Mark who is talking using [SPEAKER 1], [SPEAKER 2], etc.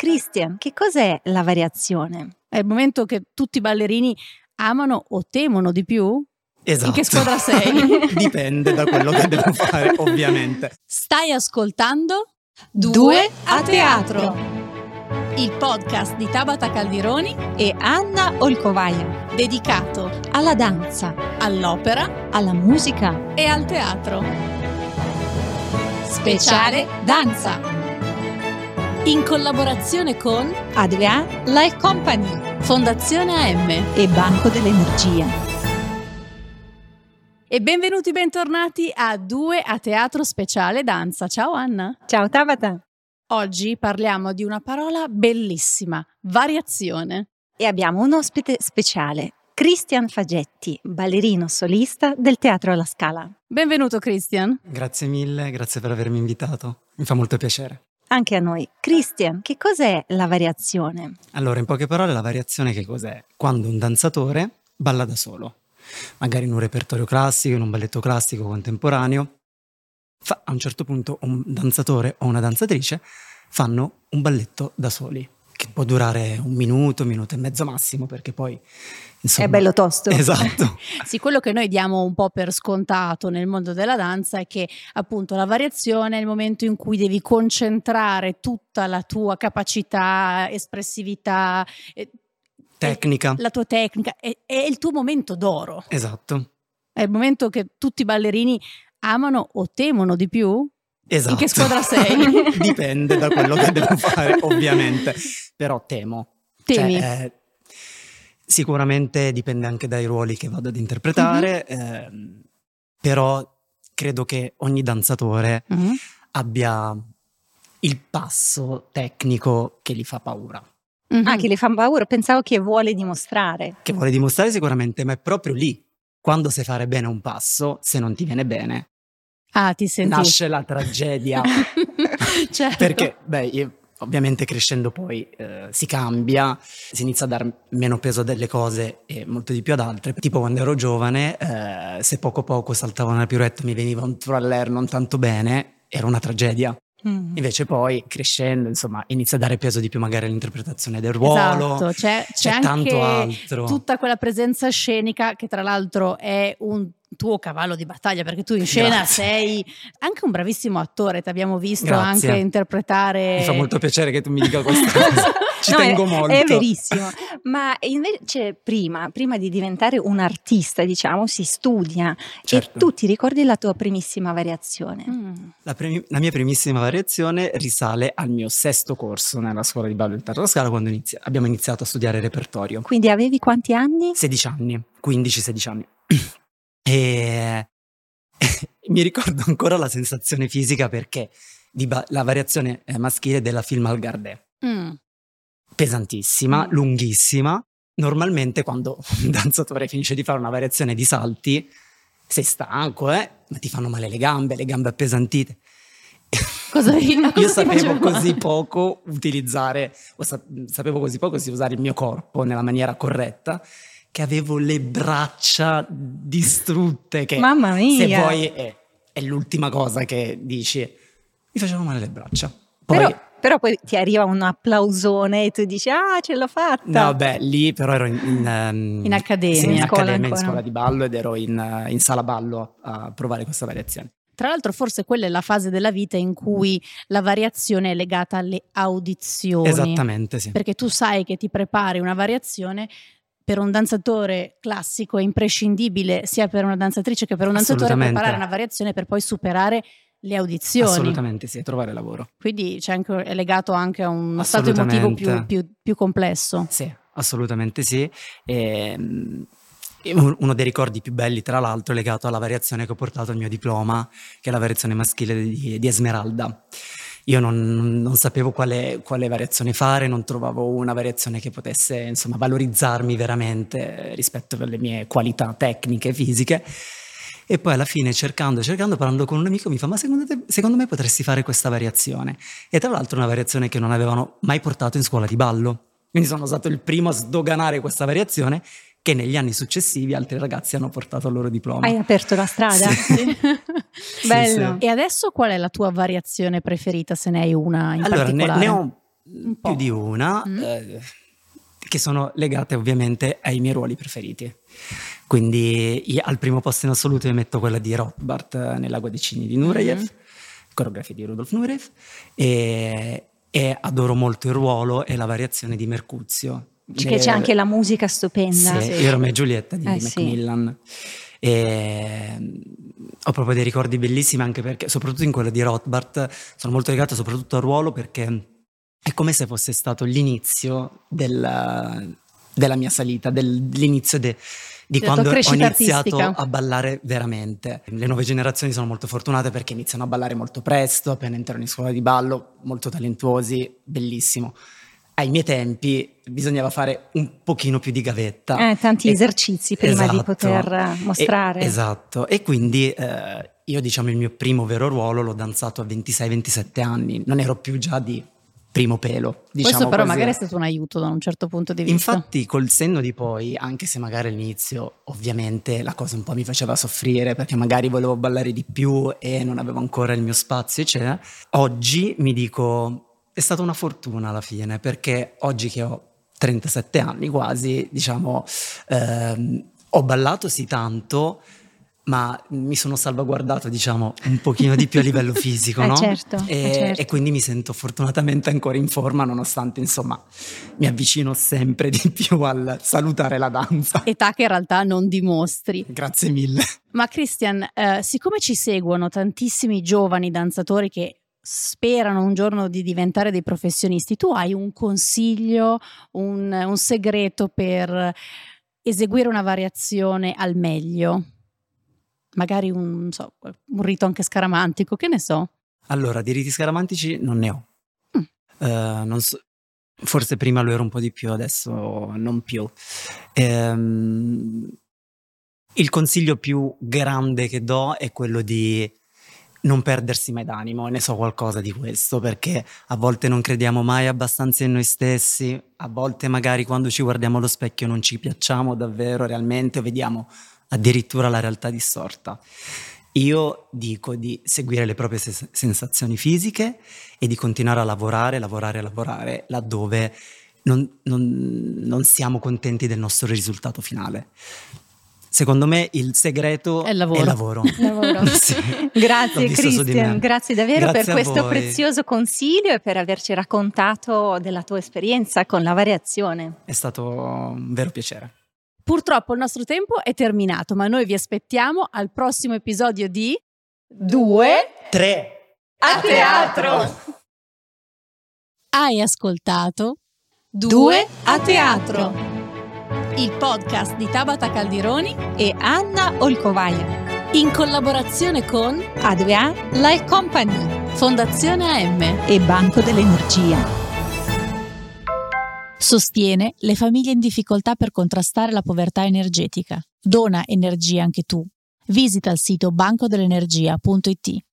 [SPEAKER 1] Christian, che cos'è la variazione?
[SPEAKER 2] È il momento che tutti i ballerini amano o temono di più?
[SPEAKER 3] Esatto.
[SPEAKER 2] In che squadra sei?
[SPEAKER 3] Dipende da quello che devo fare, ovviamente.
[SPEAKER 2] Stai ascoltando
[SPEAKER 1] Due a teatro.
[SPEAKER 2] il podcast di Tabata Caldironi
[SPEAKER 1] E Anna Olcovaia,
[SPEAKER 2] dedicato
[SPEAKER 1] alla danza,
[SPEAKER 2] all'opera
[SPEAKER 1] alla musica,
[SPEAKER 2] e al teatro.
[SPEAKER 1] speciale danza.
[SPEAKER 2] In collaborazione con
[SPEAKER 1] Adria Life Company
[SPEAKER 2] Fondazione AM.
[SPEAKER 1] e Banco dell'Energia.
[SPEAKER 2] E benvenuti, bentornati a Due a Teatro Speciale Danza. Ciao Anna.
[SPEAKER 1] Ciao Tabata.
[SPEAKER 2] Oggi parliamo di una parola bellissima, variazione.
[SPEAKER 1] E abbiamo un ospite speciale, Christian Fagetti, ballerino solista del Teatro alla Scala.
[SPEAKER 2] Benvenuto Christian.
[SPEAKER 3] Grazie mille, grazie per avermi invitato. Mi fa molto piacere.
[SPEAKER 1] Anche a noi. Christian, che cos'è la variazione?
[SPEAKER 3] Allora, in poche parole, la variazione che cos'è? Quando un danzatore balla da solo, magari in un repertorio classico, in un balletto classico contemporaneo, fa, a un certo punto un danzatore o una danzatrice fanno un balletto da soli, che può durare un minuto, un minuto e mezzo massimo, perché poi... Insomma,
[SPEAKER 1] È bello tosto.
[SPEAKER 3] Esatto.
[SPEAKER 2] Sì, quello che noi diamo un po' per scontato nel mondo della danza è che appunto la variazione è il momento in cui devi concentrare tutta la tua capacità, espressività, eh,
[SPEAKER 3] Tecnica.
[SPEAKER 2] la tua tecnica, è, è il tuo momento d'oro,
[SPEAKER 3] Esatto.
[SPEAKER 2] è il momento che tutti i ballerini amano o temono di più.
[SPEAKER 3] Esatto.
[SPEAKER 2] In che squadra sei?
[SPEAKER 3] Dipende da quello che devo fare, ovviamente. Però temo.
[SPEAKER 2] Temi.
[SPEAKER 3] Cioè, eh, sicuramente dipende anche dai ruoli che vado ad interpretare,
[SPEAKER 2] Mhm.
[SPEAKER 3] ehm, però credo che ogni danzatore
[SPEAKER 2] Mhm.
[SPEAKER 3] abbia il passo tecnico che gli fa paura.
[SPEAKER 2] Mhm.
[SPEAKER 1] Ah, che le fa paura, pensavo che vuole dimostrare.
[SPEAKER 3] Che vuole dimostrare sicuramente, ma è proprio lì. Quando sai fare bene un passo, se non ti viene bene,
[SPEAKER 2] Ah, ti senti...
[SPEAKER 3] nasce la tragedia.
[SPEAKER 2] Certo.
[SPEAKER 3] Perché, beh, io- ovviamente crescendo poi eh, si cambia, si inizia a dare meno peso a delle cose e molto di più ad altre. Tipo quando ero giovane, eh, se poco poco saltavo una pirouette e mi veniva un twirler non tanto bene, era una tragedia.
[SPEAKER 1] Mm.
[SPEAKER 3] Invece poi crescendo, insomma, inizia a dare peso di più magari all'interpretazione del ruolo.
[SPEAKER 2] Esatto, c'è, c'è
[SPEAKER 3] c'è
[SPEAKER 2] anche
[SPEAKER 3] tanto altro.
[SPEAKER 2] tutta quella presenza scenica che tra l'altro è un tuo cavallo di battaglia perché tu in scena
[SPEAKER 3] Grazie.
[SPEAKER 2] sei anche un bravissimo attore, ti abbiamo visto
[SPEAKER 3] Grazie.
[SPEAKER 2] anche interpretare...
[SPEAKER 3] Mi fa molto piacere che tu mi dica questa cosa. Ci
[SPEAKER 1] No,
[SPEAKER 3] tengo
[SPEAKER 1] è,
[SPEAKER 3] molto.
[SPEAKER 1] È verissimo. Ma invece prima, prima di diventare un artista, diciamo, si studia.
[SPEAKER 3] Certo.
[SPEAKER 1] E tu ti ricordi la tua primissima variazione?
[SPEAKER 2] Mm.
[SPEAKER 3] La, primi- la mia primissima variazione risale al mio sesto corso nella scuola di ballo del alla Scala quando inizi- abbiamo iniziato a studiare repertorio.
[SPEAKER 1] Quindi avevi quanti anni?
[SPEAKER 3] 16 anni, 15-16 anni. E mi ricordo ancora la sensazione fisica perché di ba- la variazione eh, maschile della film al Gardè.
[SPEAKER 2] Mm.
[SPEAKER 3] Pesantissima,
[SPEAKER 2] Mm.
[SPEAKER 3] lunghissima. Normalmente quando un danzatore finisce di fare una variazione di salti, sei stanco, eh? Ma ti fanno male le gambe, le gambe appesantite.
[SPEAKER 2] Cosa, cosa
[SPEAKER 3] Io sapevo così poco utilizzare, sapevo così poco sì, usare il mio corpo nella maniera corretta, che avevo le braccia distrutte. Che
[SPEAKER 1] Mamma mia!
[SPEAKER 3] se poi è, è l'ultima cosa che dici, mi facevano male le braccia. Poi,
[SPEAKER 1] Però, però poi ti arriva un applausone e tu dici, ah, ce l'ho fatta.
[SPEAKER 3] no, beh, lì però ero in, in, ehm,
[SPEAKER 2] In accademia.
[SPEAKER 3] sì, in
[SPEAKER 1] In scuola
[SPEAKER 3] accademia, in scuola di ballo ed ero in, eh, in sala ballo a provare questa variazione.
[SPEAKER 2] Tra l'altro forse quella è la fase della vita in cui la variazione è legata alle audizioni.
[SPEAKER 3] Esattamente, sì.
[SPEAKER 2] Perché tu sai che ti prepari una variazione per un danzatore classico è imprescindibile sia per una danzatrice che per un danzatore preparare una variazione per poi superare le audizioni.
[SPEAKER 3] Assolutamente sì, trovare lavoro.
[SPEAKER 2] Quindi c'è anche- è legato anche a uno stato emotivo più, più- più complesso.
[SPEAKER 3] Sì, assolutamente sì. E, mm, e un- uno dei ricordi più belli, tra l'altro, è legato alla variazione che ho portato al mio diploma, che è la variazione maschile di, di Esmeralda. Io non, non sapevo quale, quale variazione fare, non trovavo una variazione che potesse insomma, valorizzarmi veramente rispetto alle mie qualità tecniche e fisiche. E poi alla fine, cercando, cercando, parlando con un amico, mi fa: Ma secondo, te- secondo me potresti fare questa variazione? E tra l'altro, una variazione che non avevano mai portato in scuola di ballo. Quindi sono stato il primo a sdoganare questa variazione che negli anni successivi altri ragazzi hanno portato al loro diploma.
[SPEAKER 1] Hai aperto la strada?
[SPEAKER 3] Sì.
[SPEAKER 1] Bello.
[SPEAKER 3] sì.
[SPEAKER 2] E adesso qual è la tua variazione preferita, se ne hai una in
[SPEAKER 3] allora, ne,
[SPEAKER 2] particolare?
[SPEAKER 3] ne ho più di una, mm. eh, che sono legate ovviamente ai miei ruoli preferiti. Quindi io, al primo posto in assoluto io metto quella di Rothbard eh, nell'Agua dei Cigni di Nureyev, mm-hmm. coreografia di Rudolf Nureyev, e, e, adoro molto il ruolo e la variazione di Mercuzio.
[SPEAKER 1] Perché c'è anche la musica stupenda.
[SPEAKER 3] Sì, sì. Io e Giulietta di, eh, Macmillan. Sì. E ho proprio dei ricordi bellissimi anche perché, soprattutto in quella di Rothbard, sono molto legato soprattutto al ruolo perché è come se fosse stato l'inizio del, della mia salita, dell'inizio de, di quando ho iniziato artistica. a ballare veramente. Le nuove generazioni sono molto fortunate perché iniziano a ballare molto presto, appena entrano in scuola di ballo, molto talentuosi, bellissimo. Ai miei tempi bisognava fare un pochino più di gavetta.
[SPEAKER 1] Eh, tanti e, esercizi prima esatto, di poter mostrare.
[SPEAKER 3] E, esatto, e quindi eh, io diciamo il mio primo vero ruolo l'ho danzato a 26-27 anni, non ero più già di primo pelo. Diciamo
[SPEAKER 2] Questo però
[SPEAKER 3] così.
[SPEAKER 2] magari è stato un aiuto da un certo punto di
[SPEAKER 3] vista. Infatti col senno di poi, anche se magari all'inizio ovviamente la cosa un po' mi faceva soffrire perché magari volevo ballare di più e non avevo ancora il mio spazio, eccetera, oggi mi dico è stata una fortuna alla fine perché oggi che ho 37 anni quasi, diciamo, ehm, ho ballato sì tanto, ma mi sono salvaguardato, diciamo, un pochino di più a livello fisico,
[SPEAKER 1] eh
[SPEAKER 3] no?
[SPEAKER 1] certo,
[SPEAKER 3] e,
[SPEAKER 1] eh certo.
[SPEAKER 3] e, quindi mi sento fortunatamente ancora in forma, nonostante, insomma, mi avvicino sempre di più al salutare la danza.
[SPEAKER 2] Età che in realtà non dimostri.
[SPEAKER 3] Grazie mille.
[SPEAKER 2] Ma Christian, eh, siccome ci seguono tantissimi giovani danzatori che sperano un giorno di diventare dei professionisti, tu hai un consiglio, un, un segreto per eseguire una variazione al meglio? Magari un, so, un rito anche scaramantico, che ne so.
[SPEAKER 3] Allora, di riti scaramantici non ne ho. Mm. Uh, non so, forse prima lo ero un po' di più, adesso non più. Ehm, il consiglio più grande che do è quello di non perdersi mai d'animo e ne so qualcosa di questo perché a volte non crediamo mai abbastanza in noi stessi, a volte magari quando ci guardiamo allo specchio non ci piacciamo davvero realmente, vediamo addirittura la realtà distorta. Io dico di seguire le proprie sensazioni fisiche e di continuare a lavorare, lavorare, lavorare laddove non, non, non siamo contenti del nostro risultato finale. Secondo me il segreto è il lavoro. È lavoro.
[SPEAKER 1] lavoro. sì. Grazie Cristian, grazie davvero grazie per questo voi. prezioso consiglio e per averci raccontato della tua esperienza con la variazione.
[SPEAKER 3] È stato un vero piacere.
[SPEAKER 2] Purtroppo il nostro tempo è terminato, ma noi vi aspettiamo al prossimo episodio di 2
[SPEAKER 3] 3
[SPEAKER 2] a teatro. Hai ascoltato 2 a teatro. Il podcast di Tabata Caldironi
[SPEAKER 1] e Anna Olcovaia.
[SPEAKER 2] In collaborazione con
[SPEAKER 1] A2A Life Company,
[SPEAKER 2] Fondazione AM
[SPEAKER 1] e Banco dell'Energia.
[SPEAKER 2] Sostiene le famiglie in difficoltà per contrastare la povertà energetica. Dona energia anche tu. Visita il sito bancodell'energia.it.